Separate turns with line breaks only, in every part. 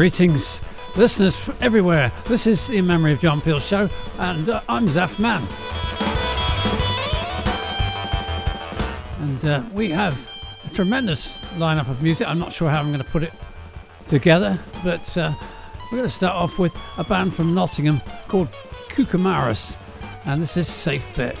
Greetings, listeners everywhere. This is the In Memory of John Peel show, and uh, I'm Zaf Man. And uh, we have a tremendous lineup of music. I'm not sure how I'm going to put it together, but uh, we're going to start off with a band from Nottingham called Kookamarus, and this is Safe Bet.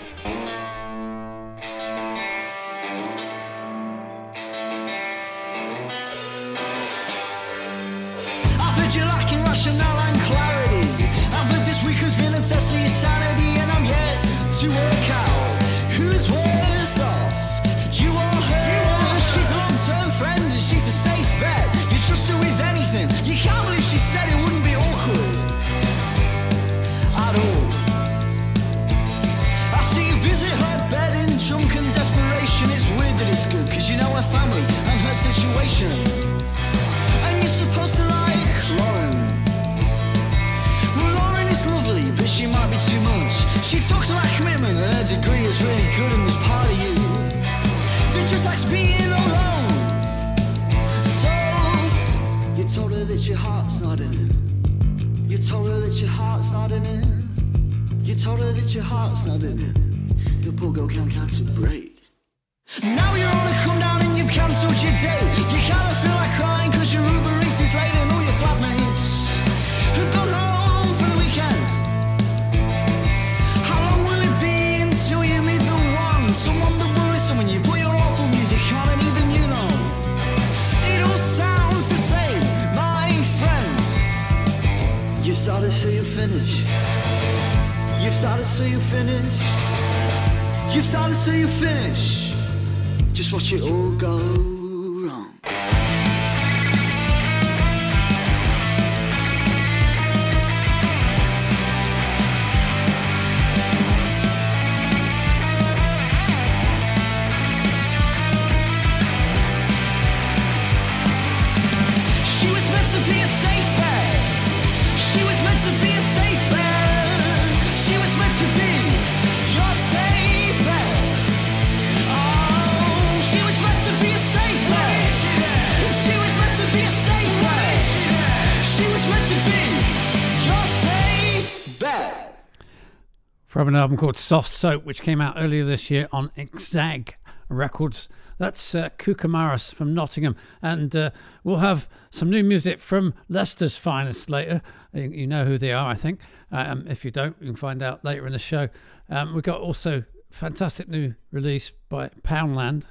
Album called Soft Soap, which came out earlier this year on Exag Records. That's uh, Kookamarus from Nottingham. And uh, we'll have some new music from Leicester's finest later. You know who they are, I think. Um, if you don't, you can find out later in the show. Um, we've got also fantastic new release by Poundland.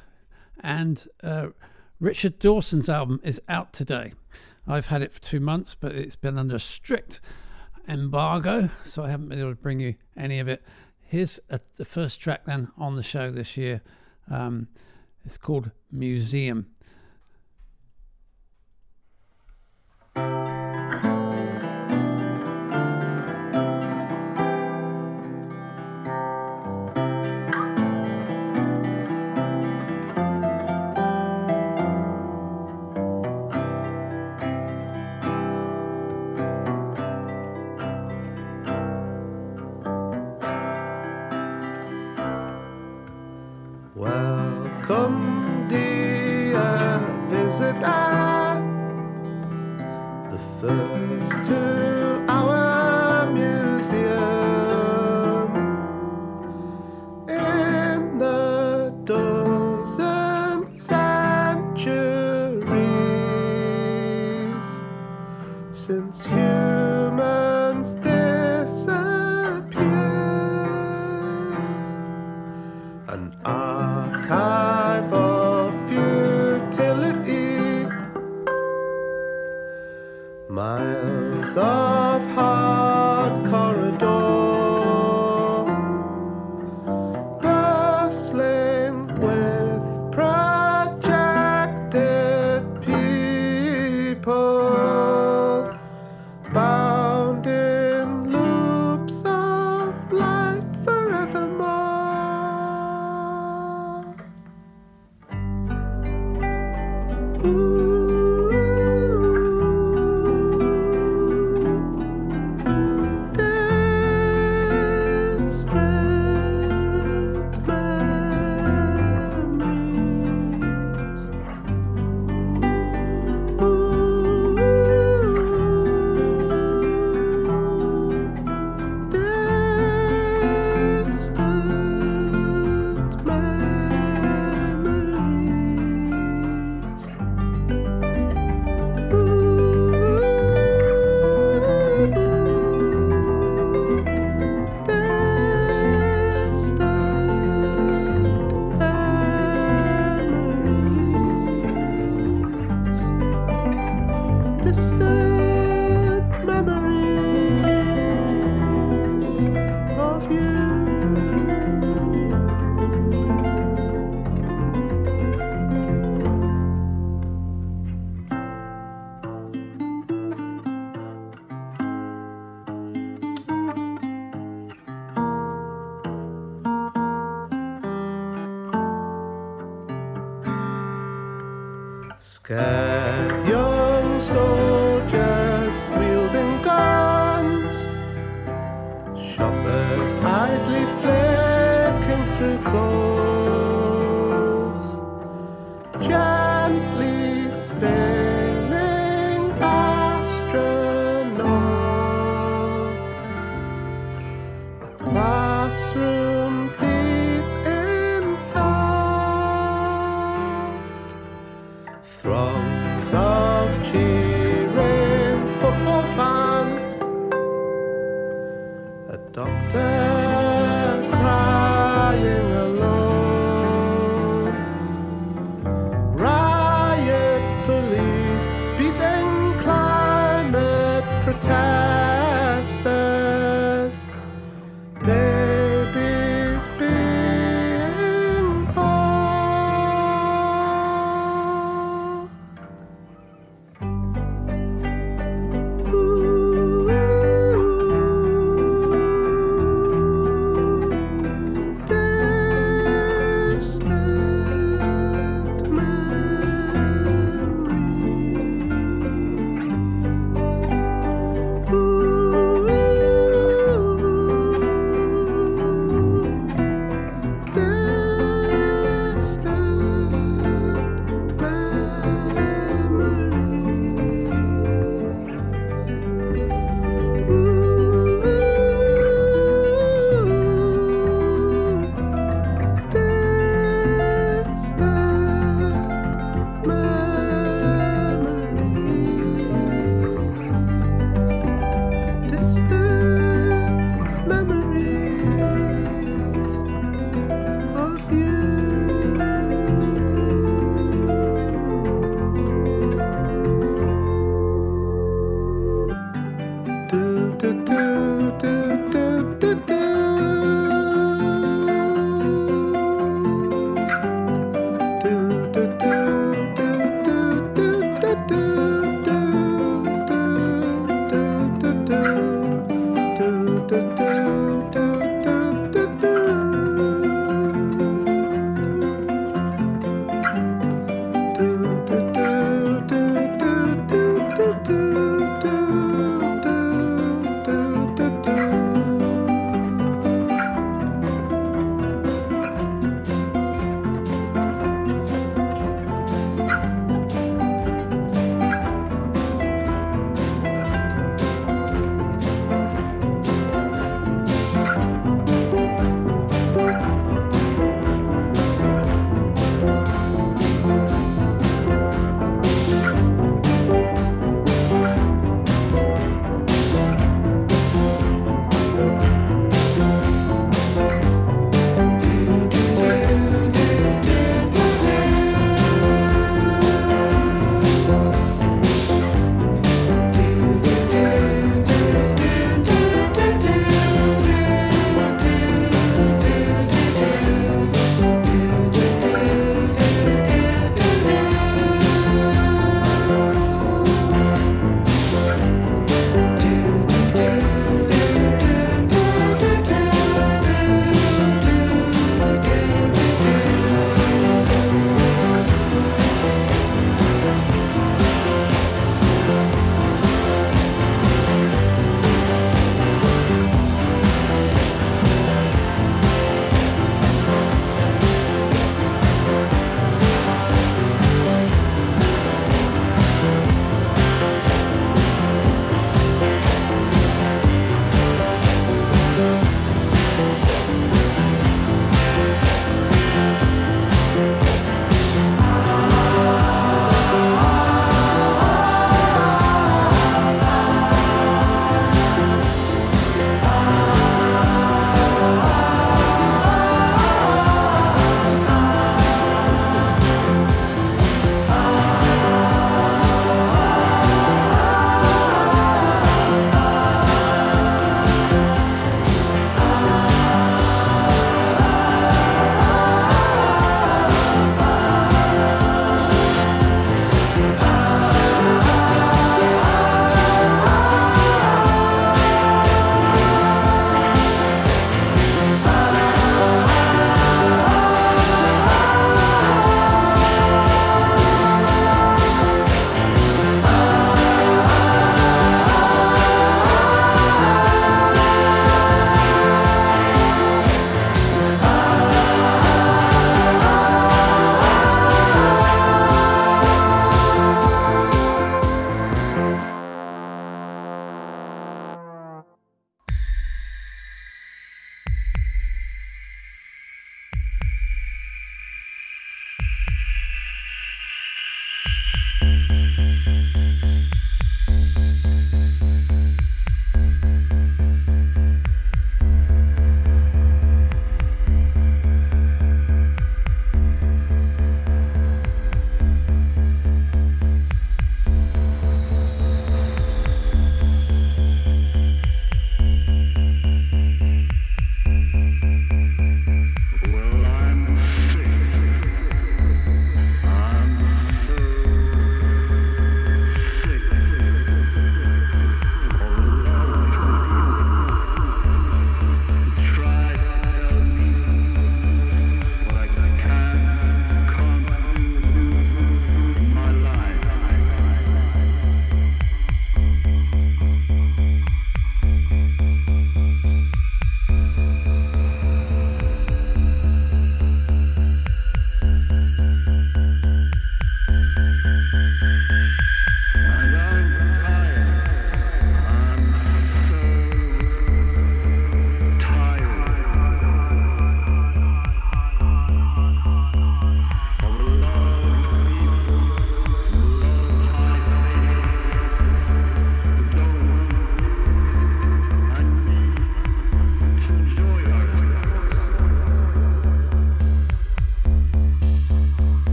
And uh, Richard Dawson's album is out today. I've had it for two months, but it's been under strict embargo, so I haven't been able to bring you any of it. Here's a, the first track then on the show this year. Um, it's called Museum.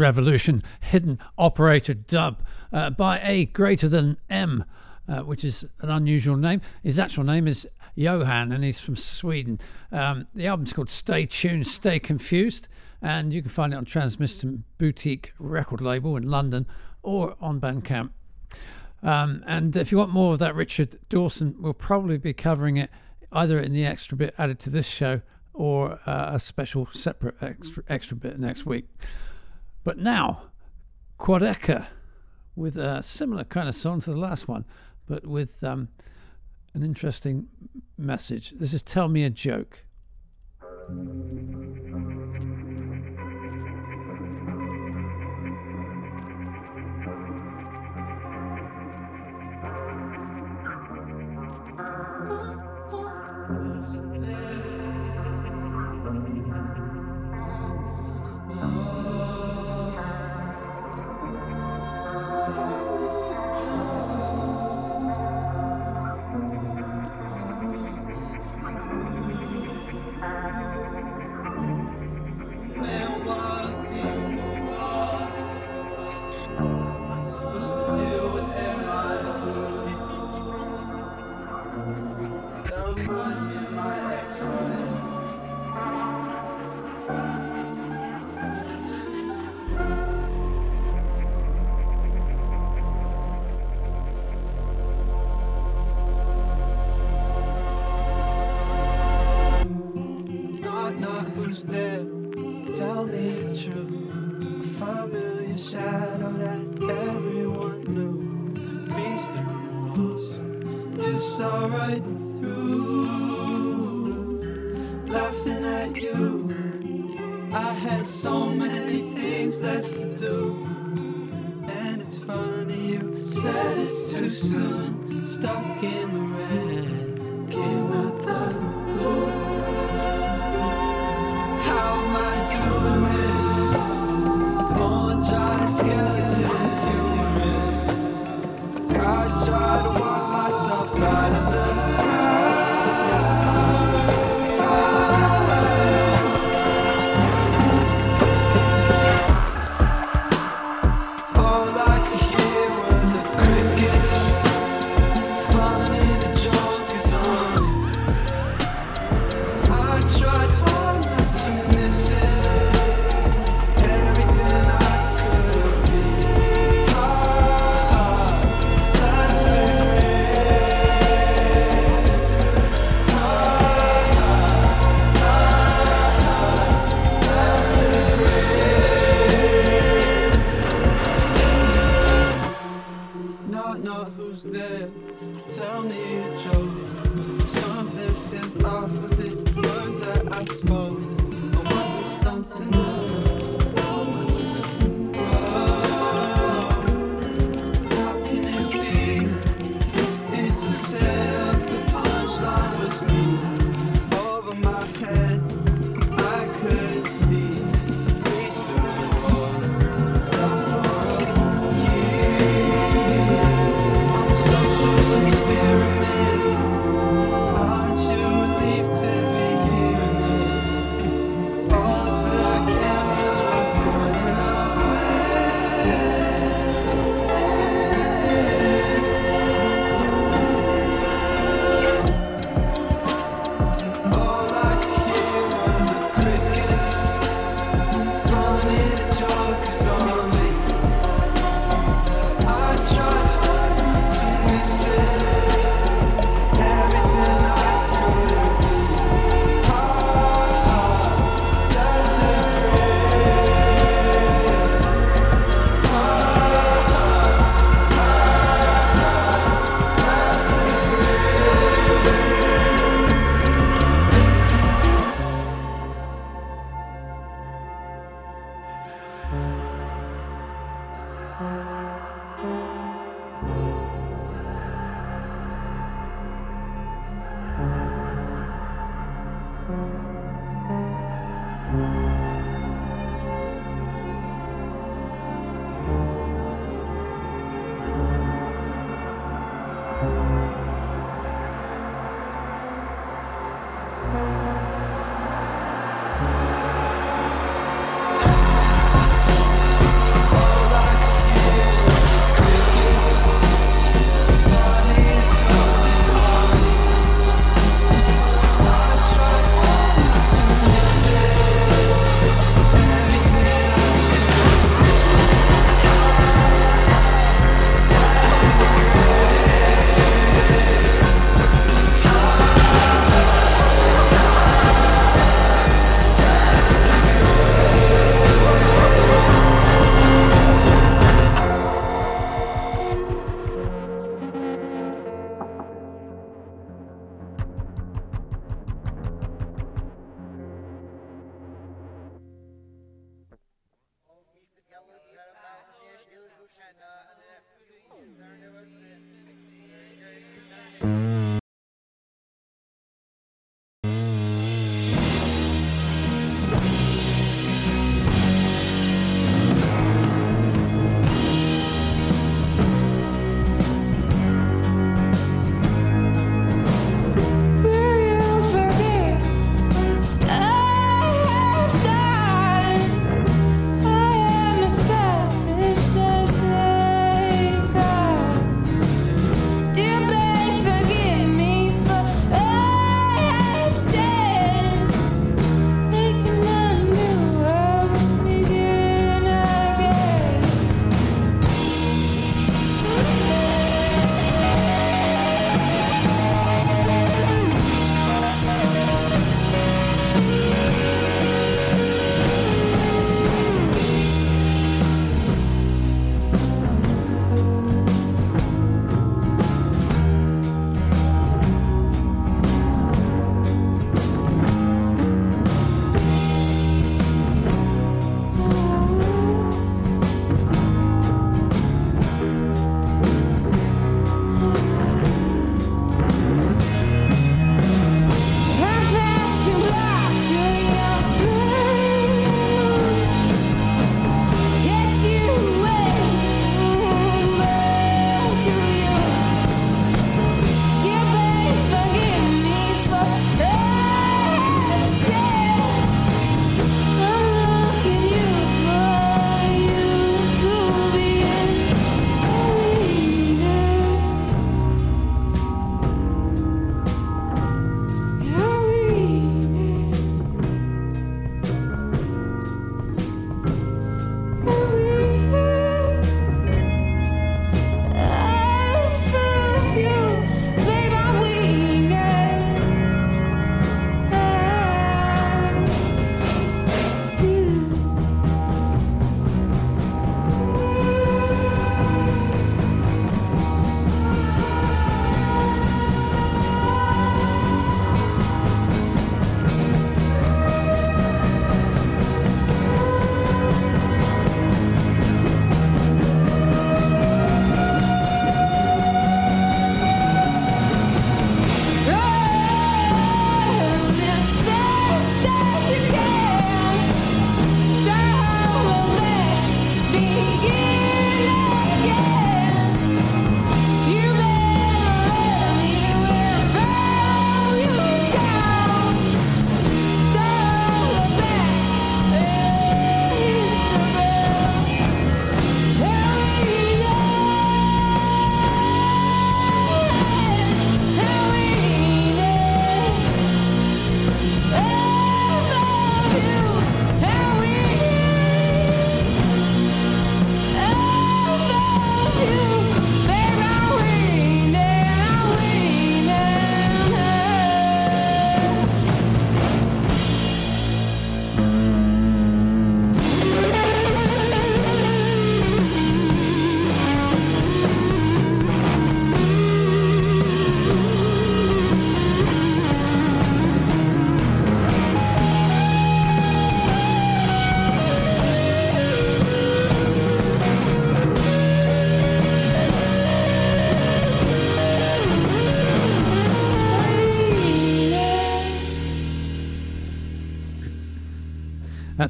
Revolution Hidden Operator dub uh, by a greater than M, uh, which is an unusual name. His actual name is Johan, and he's from Sweden. Um, the album's called Stay Tuned, Stay Confused, and you can find it on Transmission Boutique record label in London or on Bandcamp. Um, and if you want more of that, Richard Dawson will probably be covering it either in the extra bit added to this show or uh, a special separate extra, extra bit next week. But now, Quadeca with a similar kind of song to the last one, but with um, an interesting message. This is Tell Me a Joke.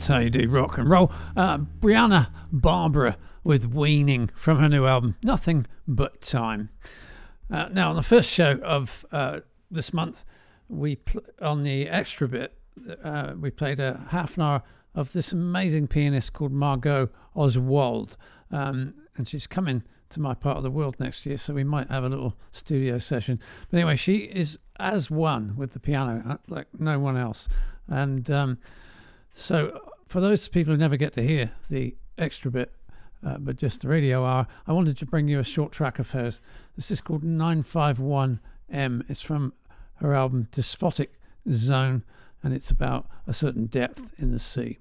That's how you do rock and roll. Uh, Brianna Barbara with Weaning from her new album, Nothing But Time. Uh, now, on the first show of uh, this month, we pl- on the extra bit, uh, we played a half an hour of this amazing pianist called Margot Oswald. Um, and she's coming to my part of the world next year, so we might have a little studio session. But anyway, she is as one with the piano, uh, like no one else. And um, so, for those people who never get to hear the extra bit, uh, but just the radio hour, I wanted to bring you a short track of hers. This is called 951M. It's from her album Dysphotic Zone, and it's about a certain depth in the sea.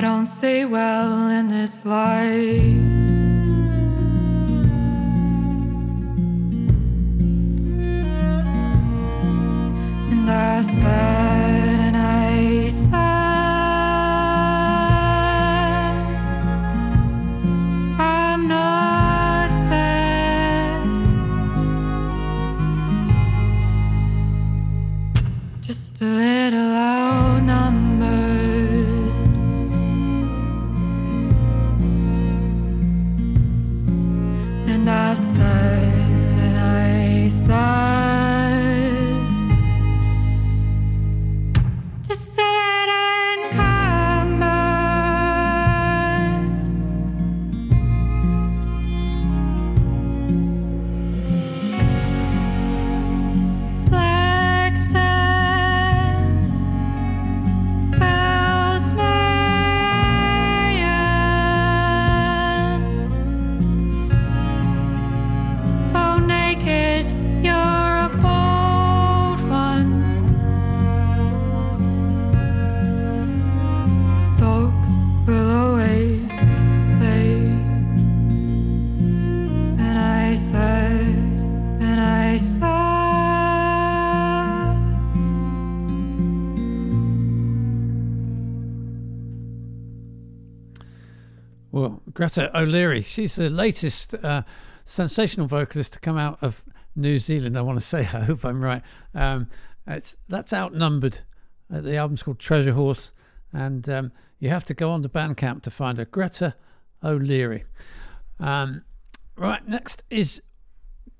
Don't see well in this light.
Well, O'Leary, she's the latest uh, sensational vocalist to come out of New Zealand. I want to say, I hope I'm right. Um, it's that's outnumbered. Uh, the album's called Treasure Horse, and um, you have to go on to Bandcamp to find her. Greta O'Leary. Um, right, next is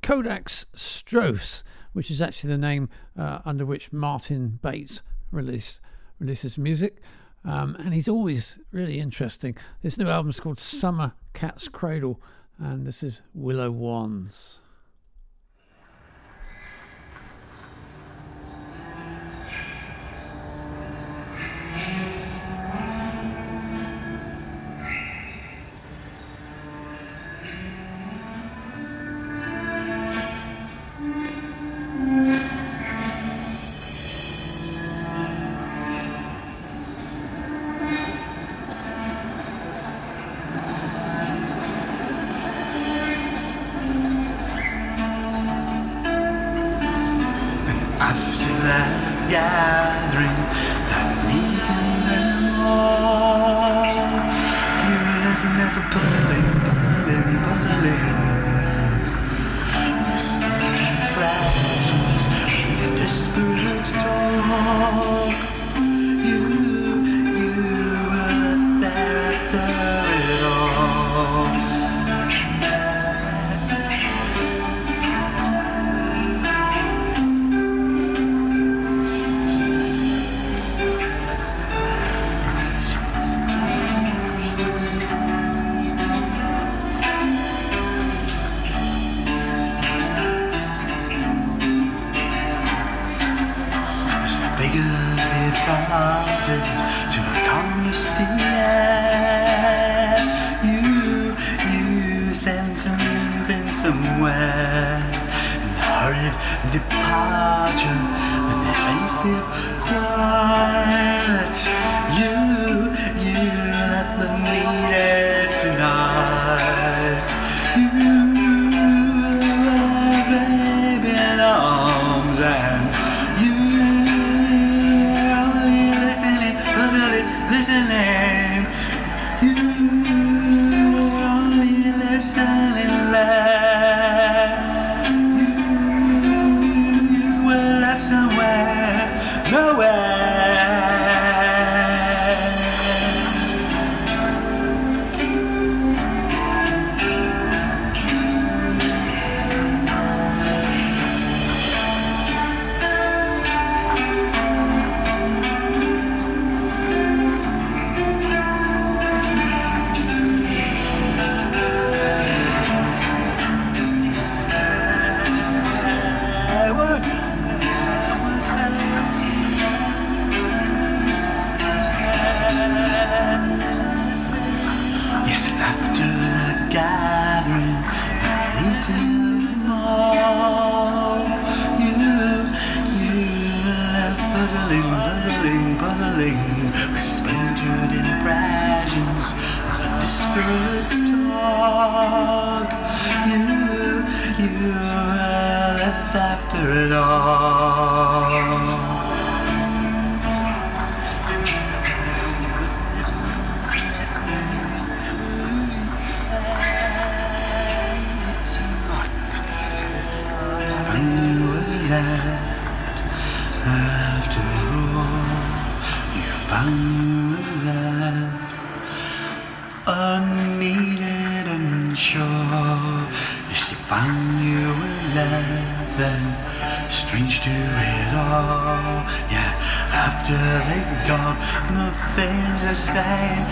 Kodak's Strophes, which is actually the name uh, under which Martin Bates release, releases music. Um, and he's always really interesting. This new album is called Summer Cat's Cradle, and this is Willow Wands.
As the figures to compass the air, you, you sent something somewhere. In the hurried departure, an evasive quiet. You, nothing's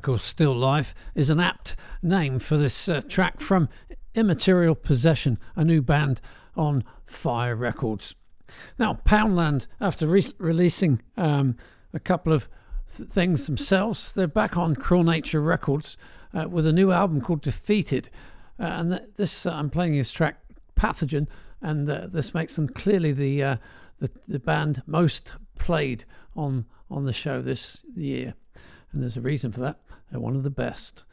Tropical Still Life is an apt name for this uh, track from Immaterial Possession, a new band on Fire Records. Now, Poundland, after re- releasing um, a couple of th- things themselves, they're back on Cruel Nature Records uh, with a new album called Defeated. Uh, and th- this, uh, I'm playing this track, Pathogen, and uh, this makes them clearly the, uh, the, the band most played on, on the show this year. And there's a reason for that. They're one of the best.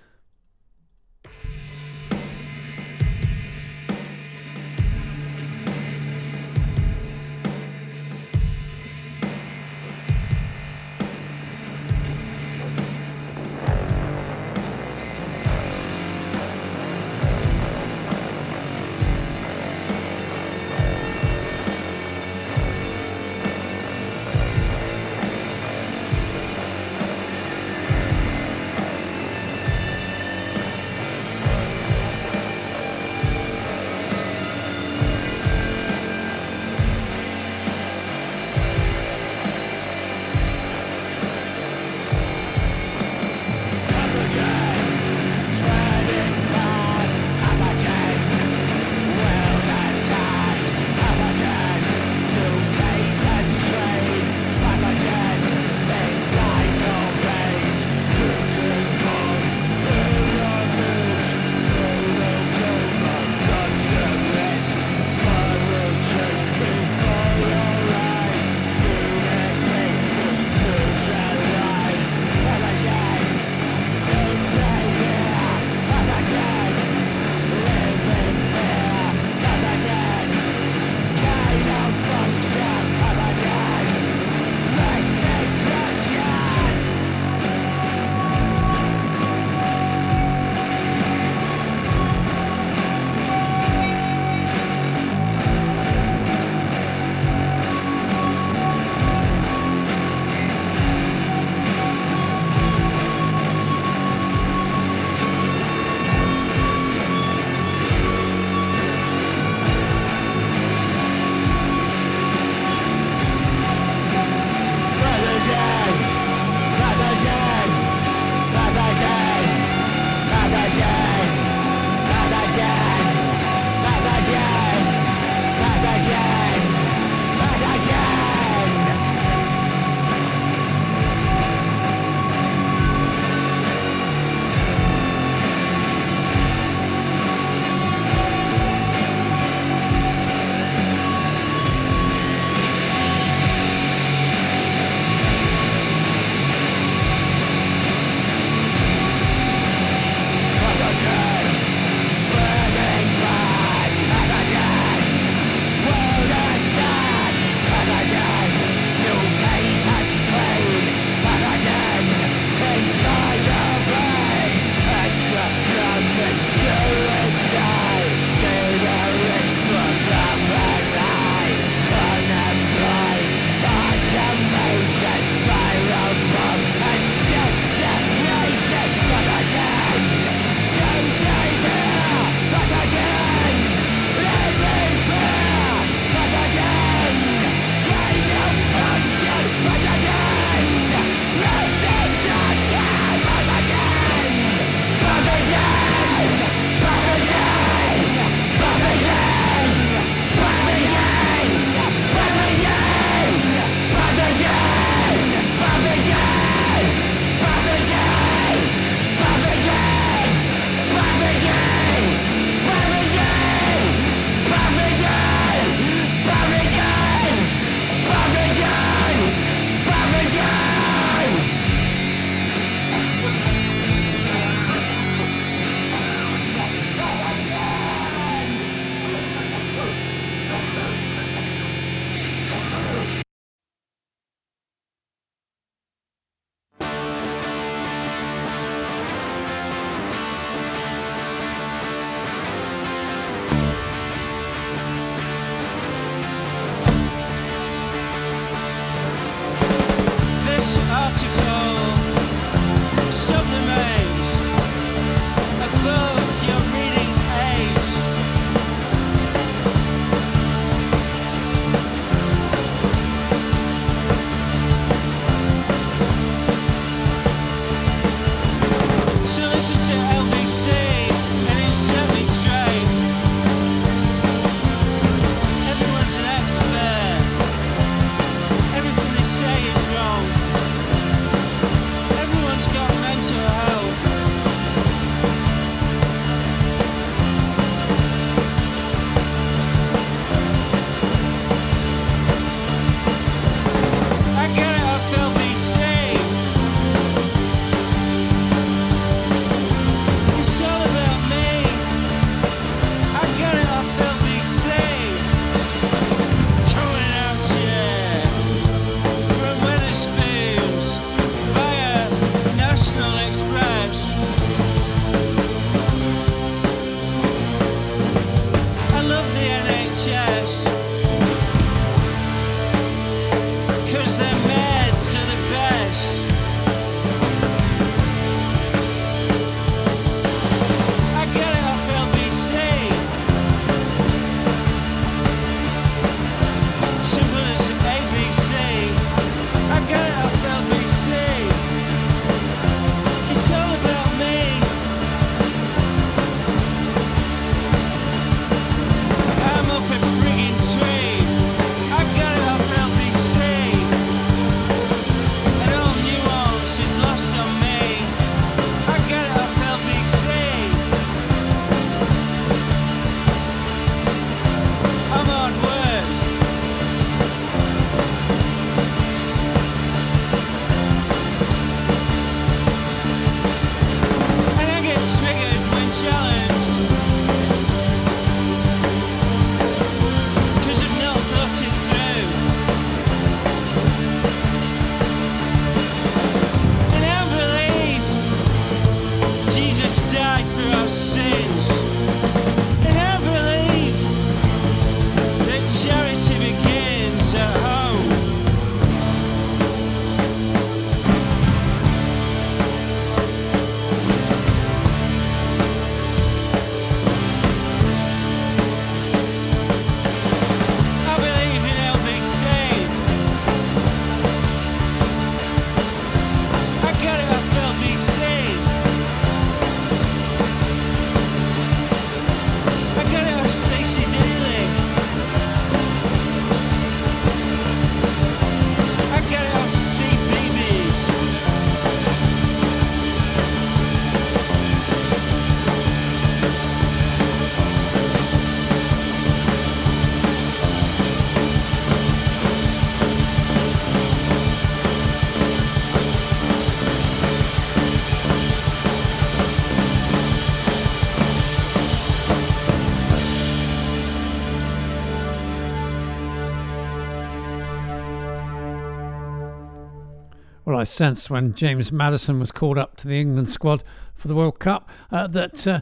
sense when
James Maddison was called up to the England squad for the World Cup uh, that uh,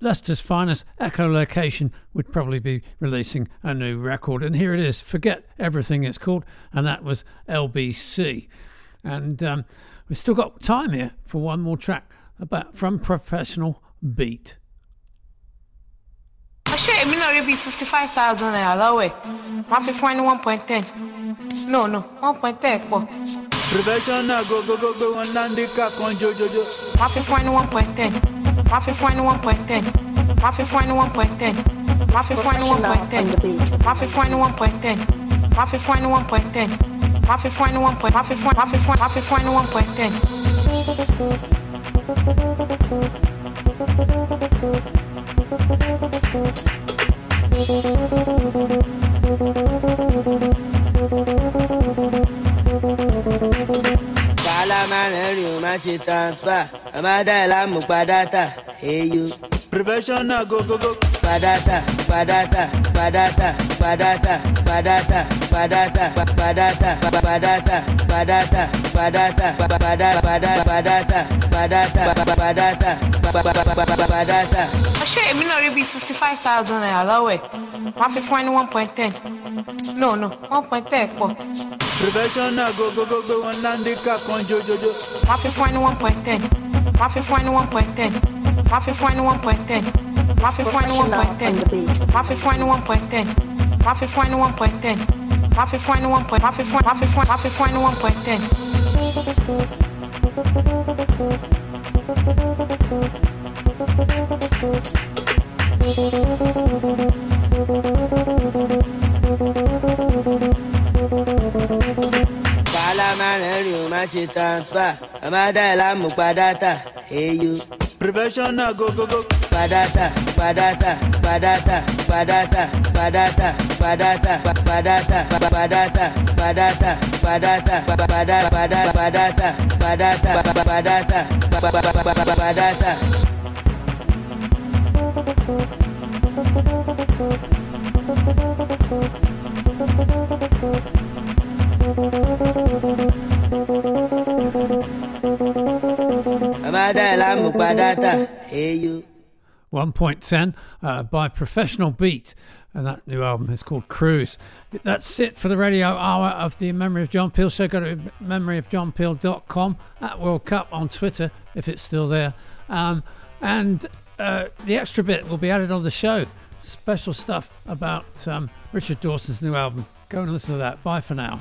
Leicester's finest echolocation would probably be releasing a new record. And here it is Forget Everything, it's called, and that was LBC. And um, we've still got time here for one more track about from Professional Beat.
I should me know it be 55,000 there low way. Might be 1.10 No, no, 1.10, Prevention
now go go go go
and land the cock on Jojojo. Wafi fwani 1.10. Wafi fwani 1.10. Wafi fwani 1.10. Wafi fwani 1.10. Wafi fwani 1.10. Wafi fwani 1.10. Wafi fwani 1.10. Wafi fwani Wafi fwani
Wafi fwani 1.10. Thank you. Ṣe transfer a máa dá ẹ̀ láàmú padàtà èyí
Professional go go go.
padàtà padàtà padàtà padàtà padàtà padàtà padàtà padàtà padàtà padàtà padà padà padàtà padàtà padàtà padàtà.
ṣé èmi náà rí bíi fifty five thousand naira lọ́wọ́ ẹ̀ máa fi fún ẹni one point ten no no one point ten pọ̀
Professional go go go go wọn landika kan jojojo.
máa fi fún ẹni one point ten. Máa fi one point ten. Máa fi one point ten. Máa fi one point ten. Máa fi one point ten. Máa fi one point ten. Máa fi fún ẹni one point máa fi fún máa fi fún máa fi one point ten.
Máa rẹ́rìn má ṣe transfer a máa dá ẹ̀ láàmú padàtà èyí.
Professional go go go.
Padata, padata, padata, padata, padata, padata, padata, padata, padata, padata, padata, padata, padata, padata, padata. Amada elamu padata, hey you.
1.10 uh, by Professional Beat. and that new album is called Cruise. That's it for the radio hour of the Memory of John Peel show. Go to memoryofjohnpeel.com at World Cup on Twitter if it's still there. Um, and uh, the extra bit will be added on the show. Special stuff about um, Richard Dawson's new album. Go and listen to that. Bye for now.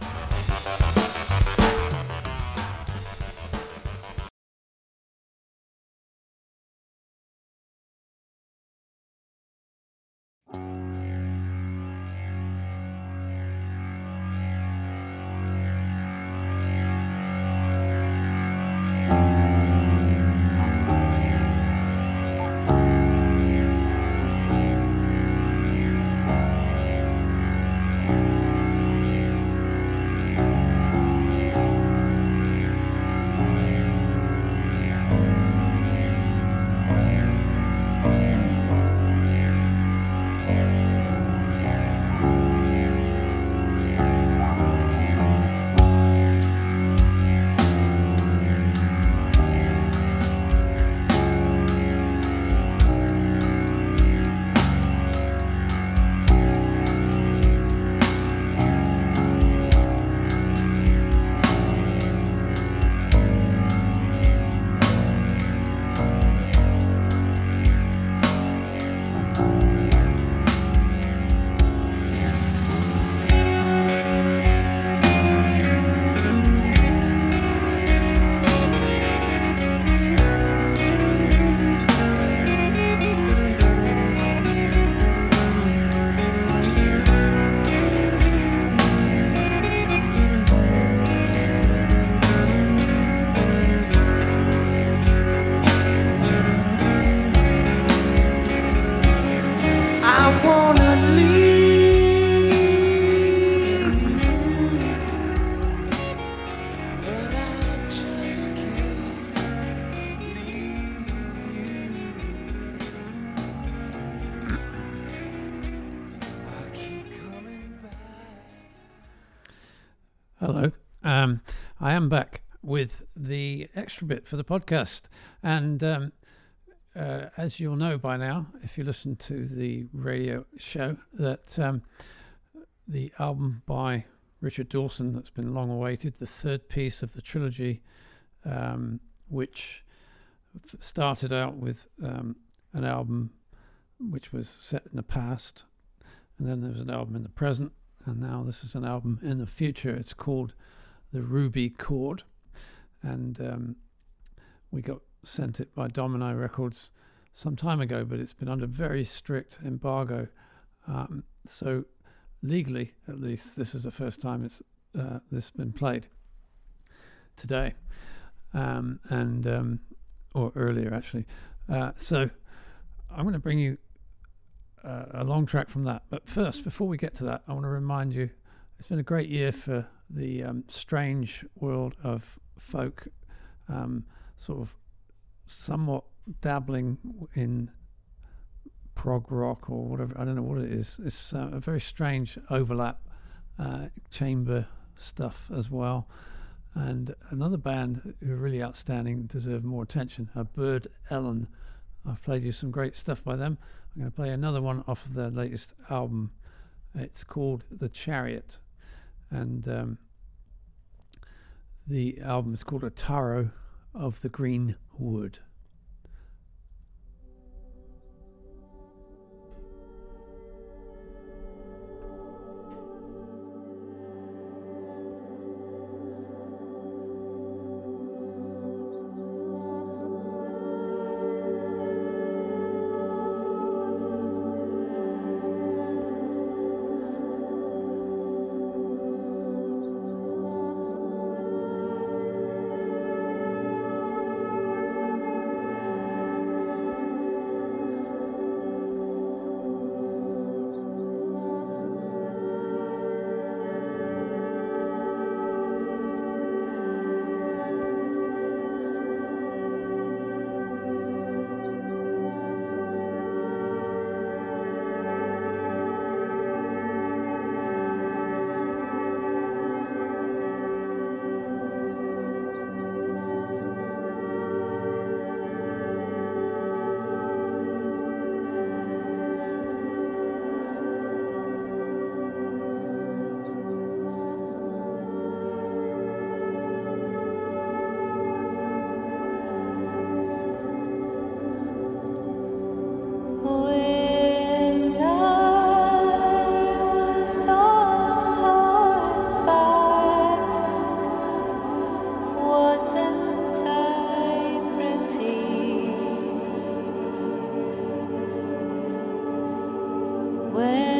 Back
with the extra bit for the podcast. And um, uh, as you'll know by now, if you listen to the radio show, that um, the album by Richard Dawson that's been long awaited, the third piece of the trilogy, um, which started out with um, an album which was set in the past, and then there was an album in the present, and now this is an album in the future. It's called The Ruby Cord, and um, we got sent it by Domino Records some time ago, but it's been under very strict embargo. Um, so legally, at least, this is the first time it's uh, this been played today, um, and um, or earlier actually. Uh, so I'm going to bring you uh, a long track from that. But first, before we get to that, I want to remind you it's been a great year for the um, strange world of folk, um, sort of somewhat dabbling in prog rock or whatever. I don't know what it is. It's uh, a very strange overlap, uh, chamber stuff as well. And another band who are really outstanding, deserve more attention, are Burd Ellen. I've played you some great stuff by them. I'm going to play another one off of their latest album. It's called The Chariot. And um, the album is called A Tarot of the Green Wood.
where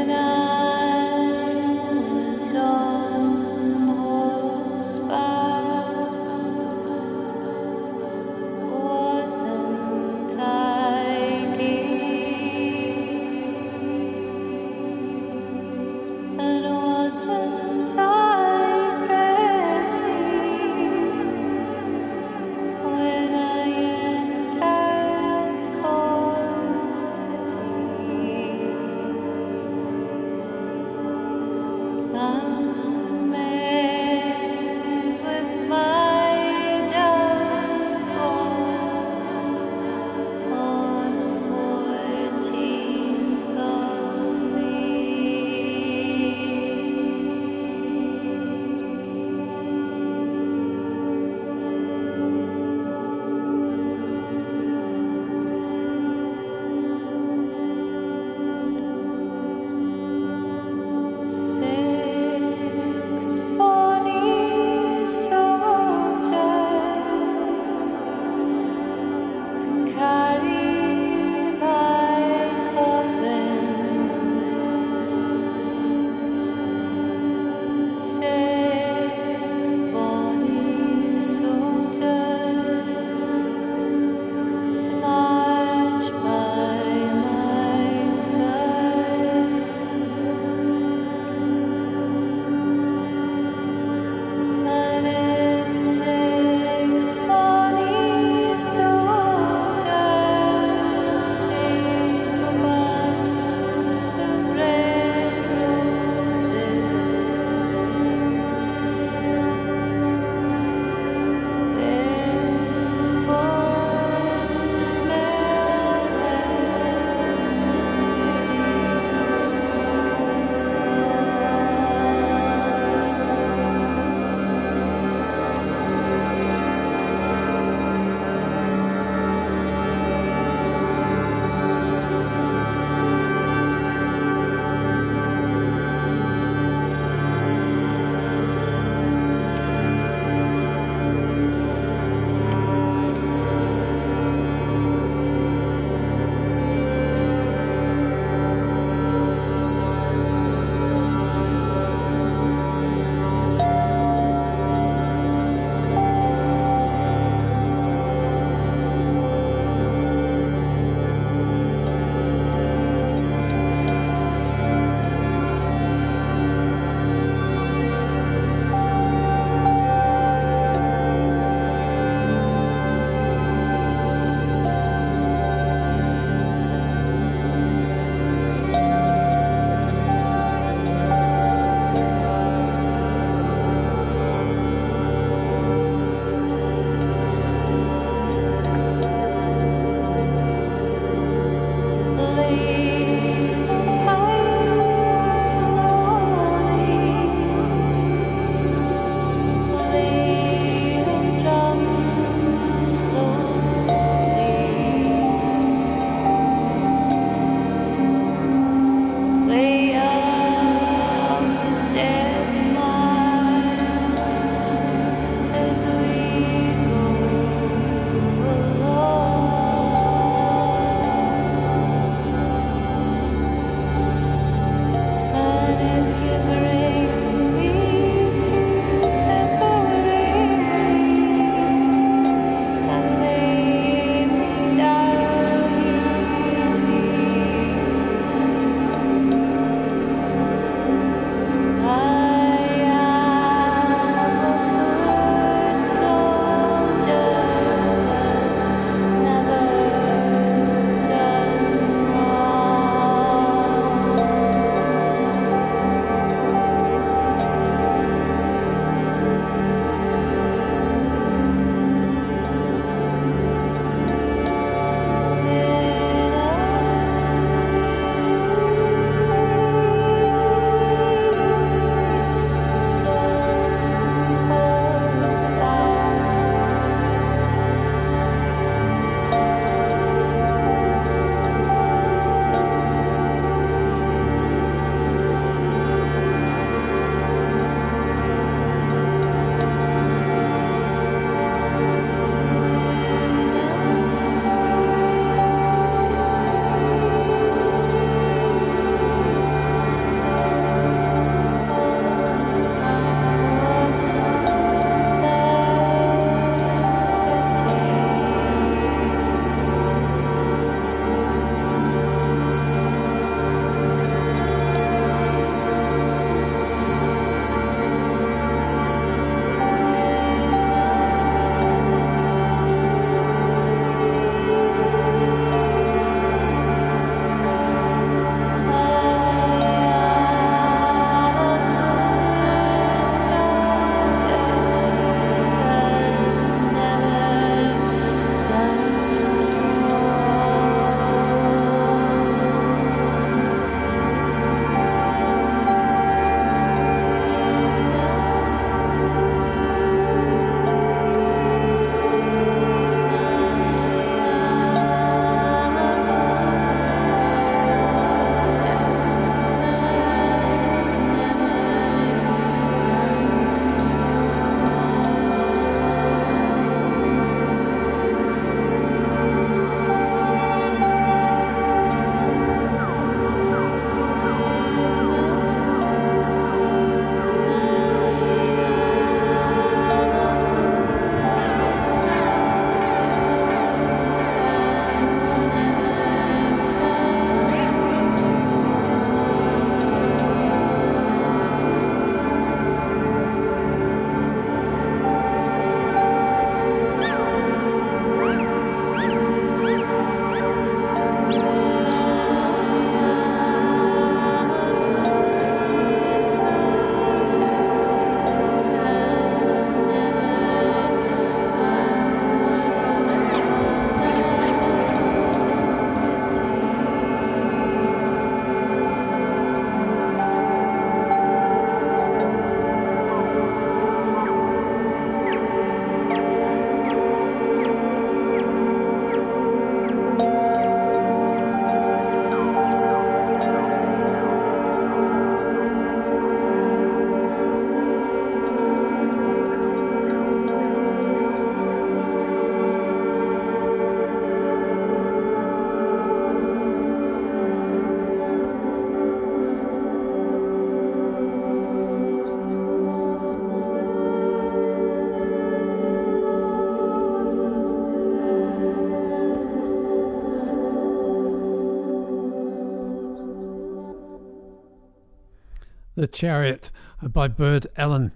The Chariot by Burd Ellen,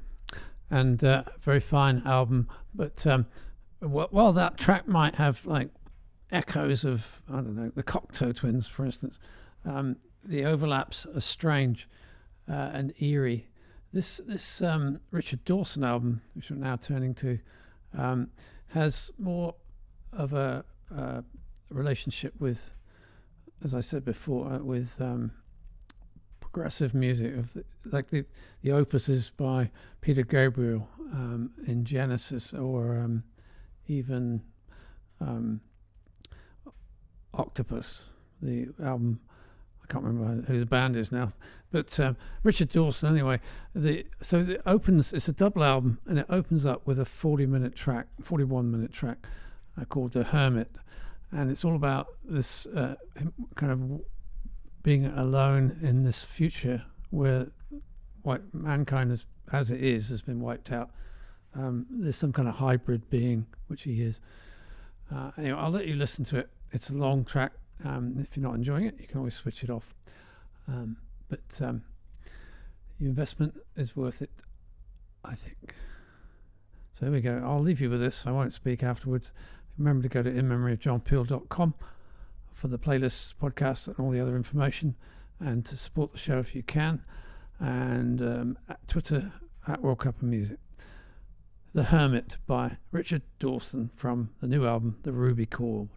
and uh, very fine album. But um, wh- while that track might have like echoes of I don't know the Cocteau Twins, for instance, um, the overlaps are strange uh, and eerie. This this um, Richard Dawson album, which we're now turning to, um, has more of a, uh relationship with, as I said before, uh, with um, progressive music of the, like the the opuses by Peter Gabriel um, in Genesis, or um, even um, Octopus, the album. I can't remember who the band is now, but um, Richard Dawson. Anyway, the so it opens. It's a double album, and it opens up with a forty-minute track, forty-one minute track uh, called "The Hermit," and it's all about this uh, kind of being alone in this future where white mankind is, as it is has been wiped out. Um, there's some kind of hybrid being, which he is. Uh, anyway, I'll let you listen to it. It's a long track. Um, if you're not enjoying it, you can always switch it off. Um, but um, the investment is worth it, I think. So there we go. I'll leave you with this. I won't speak afterwards. Remember to go to inmemoryofjohnpeel.com for the playlists, podcast, and all the other information, and to support the show if you can. And um, at Twitter at World Cup of Music. The Hermit by Richard Dawson from the new album, The Ruby
Cord.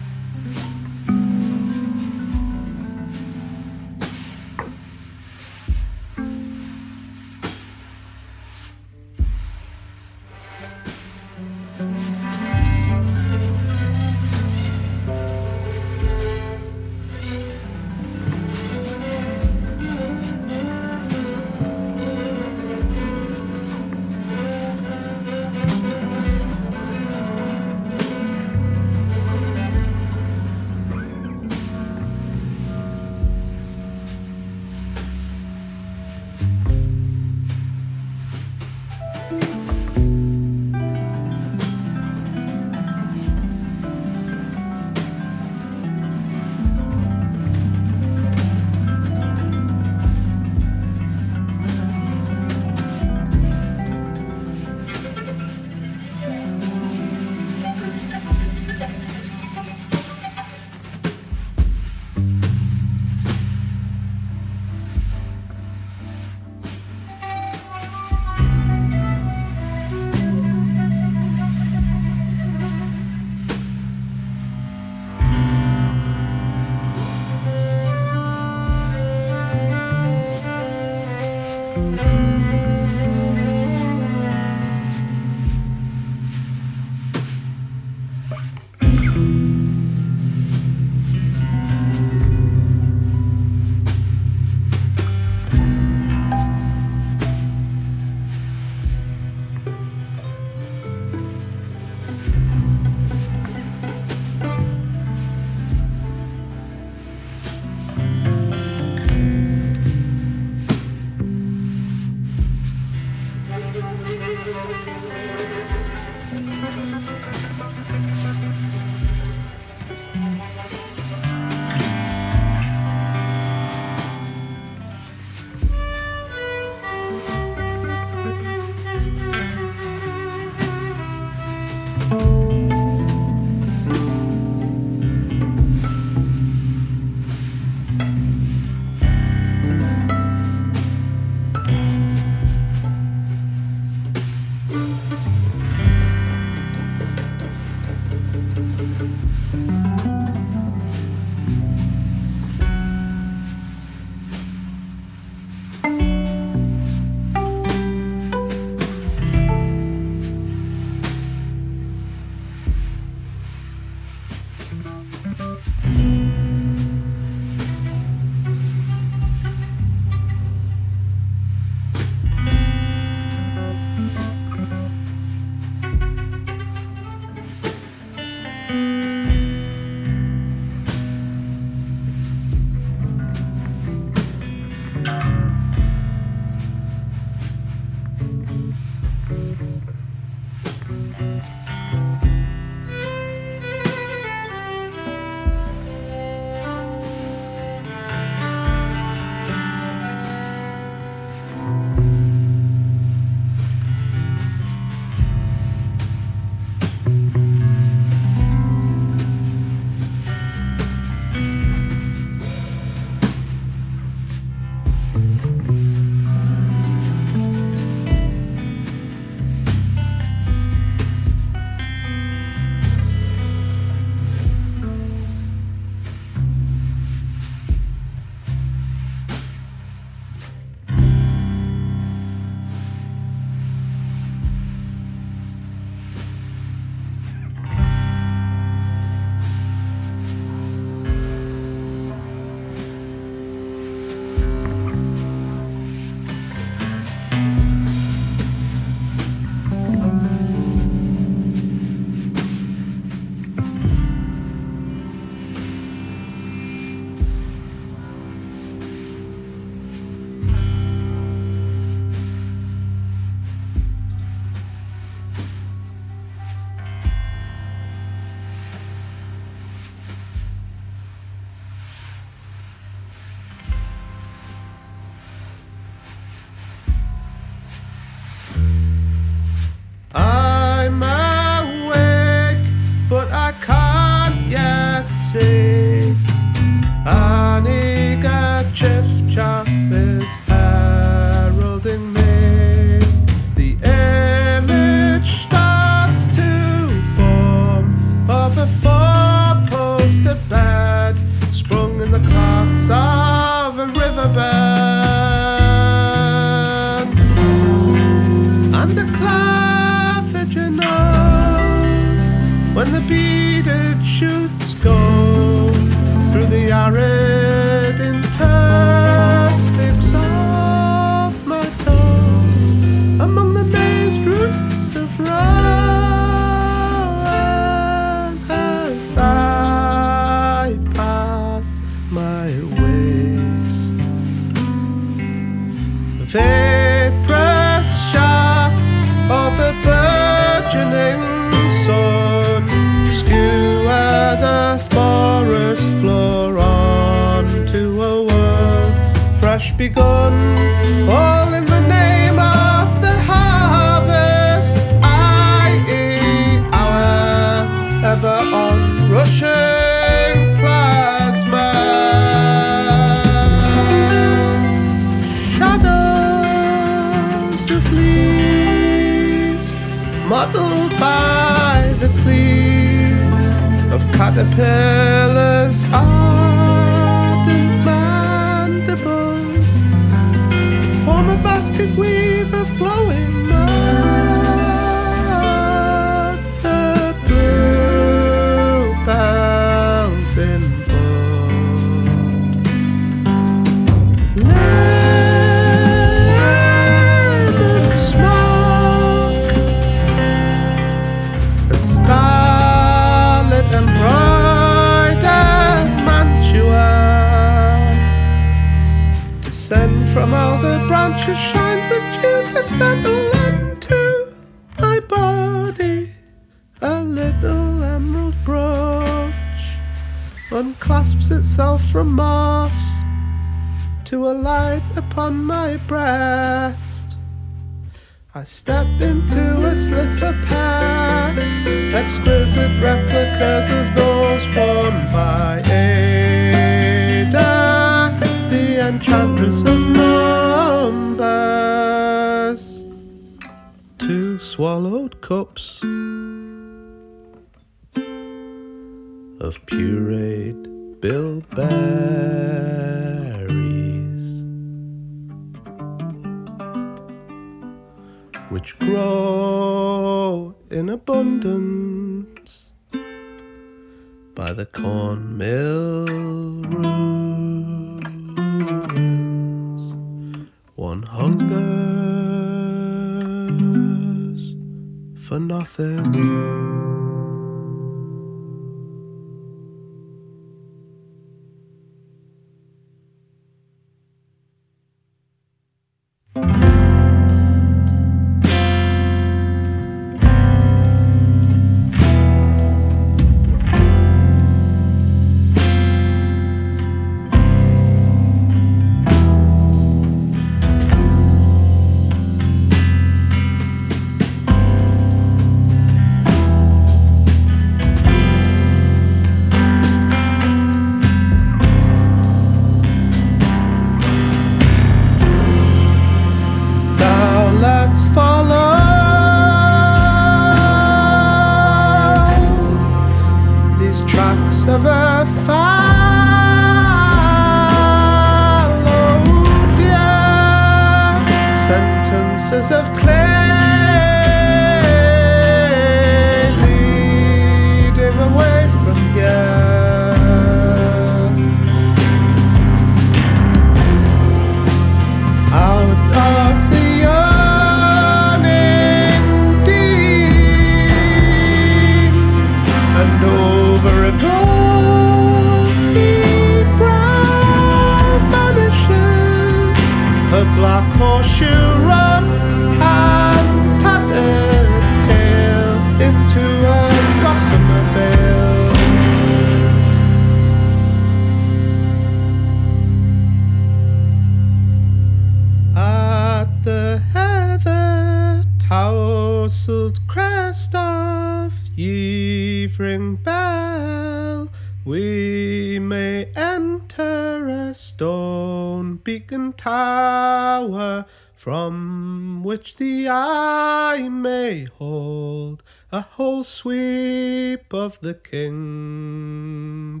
which the eye may hold a whole sweep of the kingdom.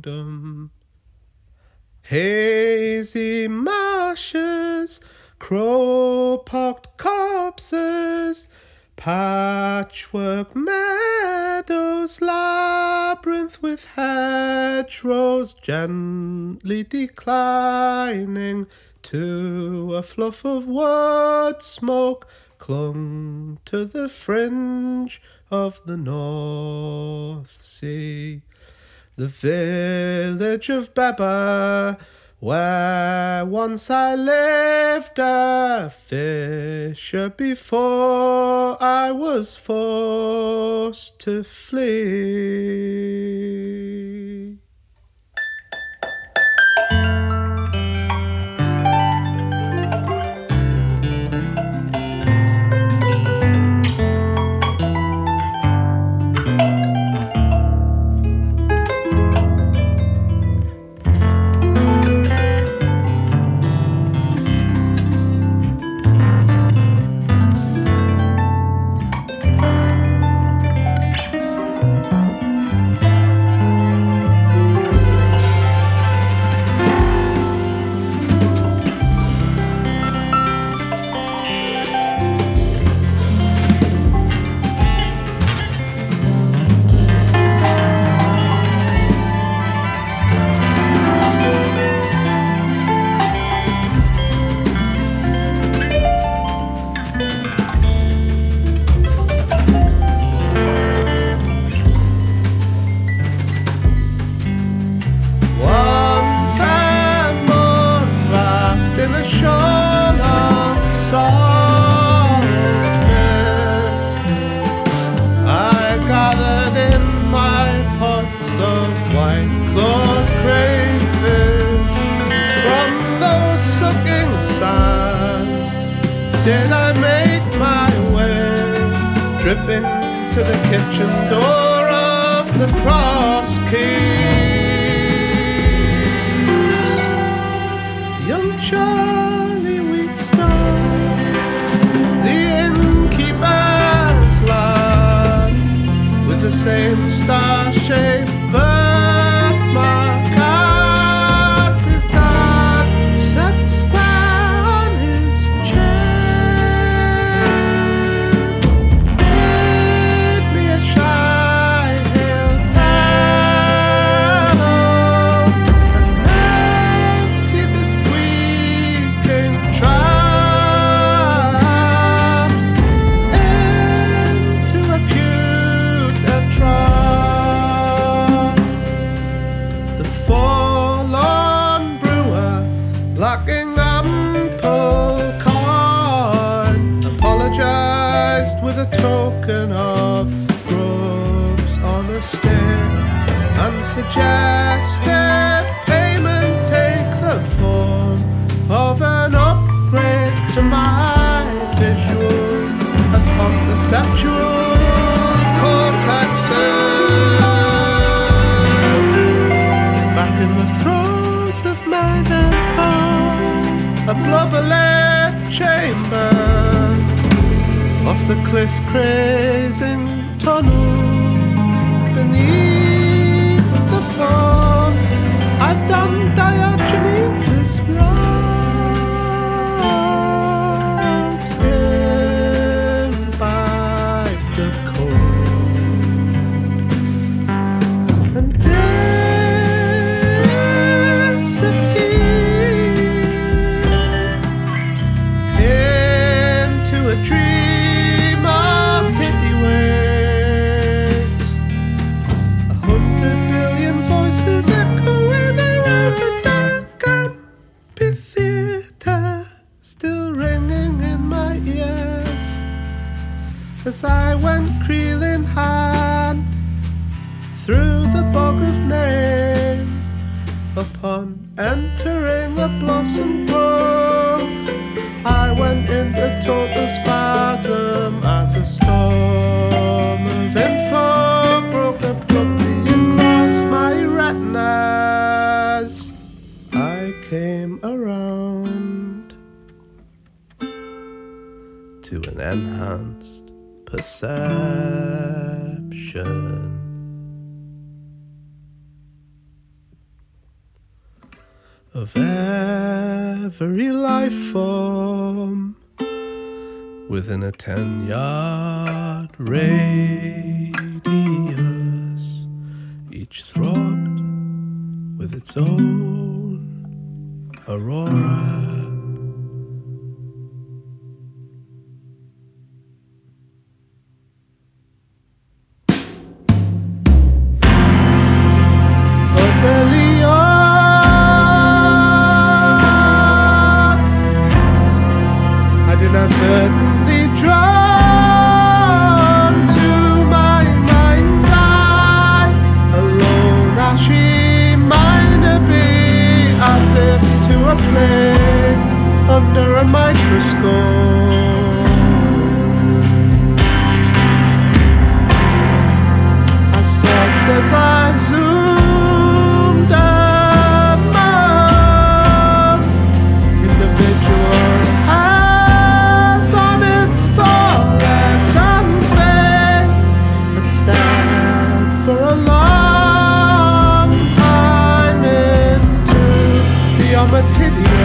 Hazy marshes, crow pocked copses, patchwork meadows, labyrinth with hedgerows gently declining to a fluff of wood smoke clung to the fringe of the North Sea. The village of Baba, where once I lived a fisher before I was forced to flee. The Armatidian.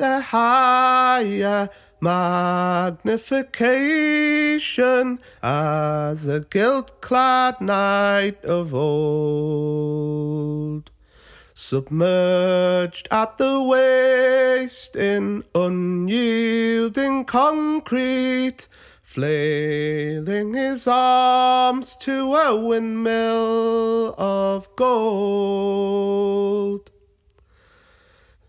A higher magnification as a gilt clad knight of old submerged at the waist in unyielding concrete, flailing his arms to a windmill of gold.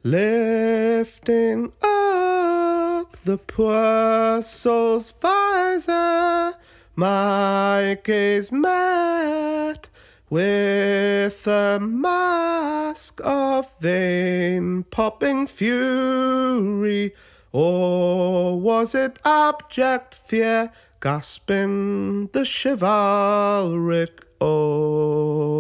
Lifting up the poor soul's visor, my gaze met with a mask of vein popping fury, or was it abject fear gasping the chivalric oath?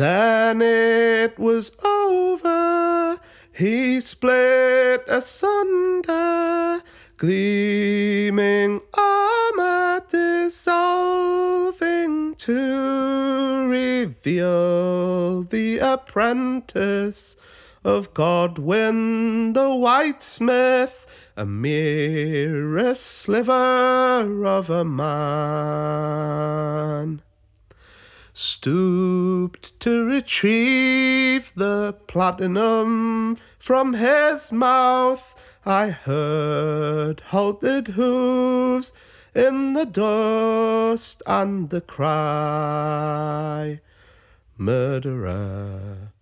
Then it was over, he split asunder, gleaming armor dissolving to reveal the apprentice of Godwin the whitesmith, a mere sliver of a man stooped to retrieve the platinum from his mouth. I heard halted hooves in the dust and the cry.
murderer.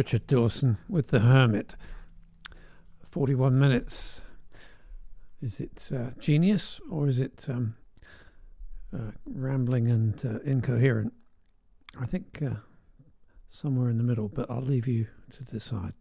Richard Dawson with The Hermit. 41 minutes. Is it uh, genius or is it um, uh, rambling and uh, incoherent? I think uh, somewhere in the middle, but I'll leave you to decide.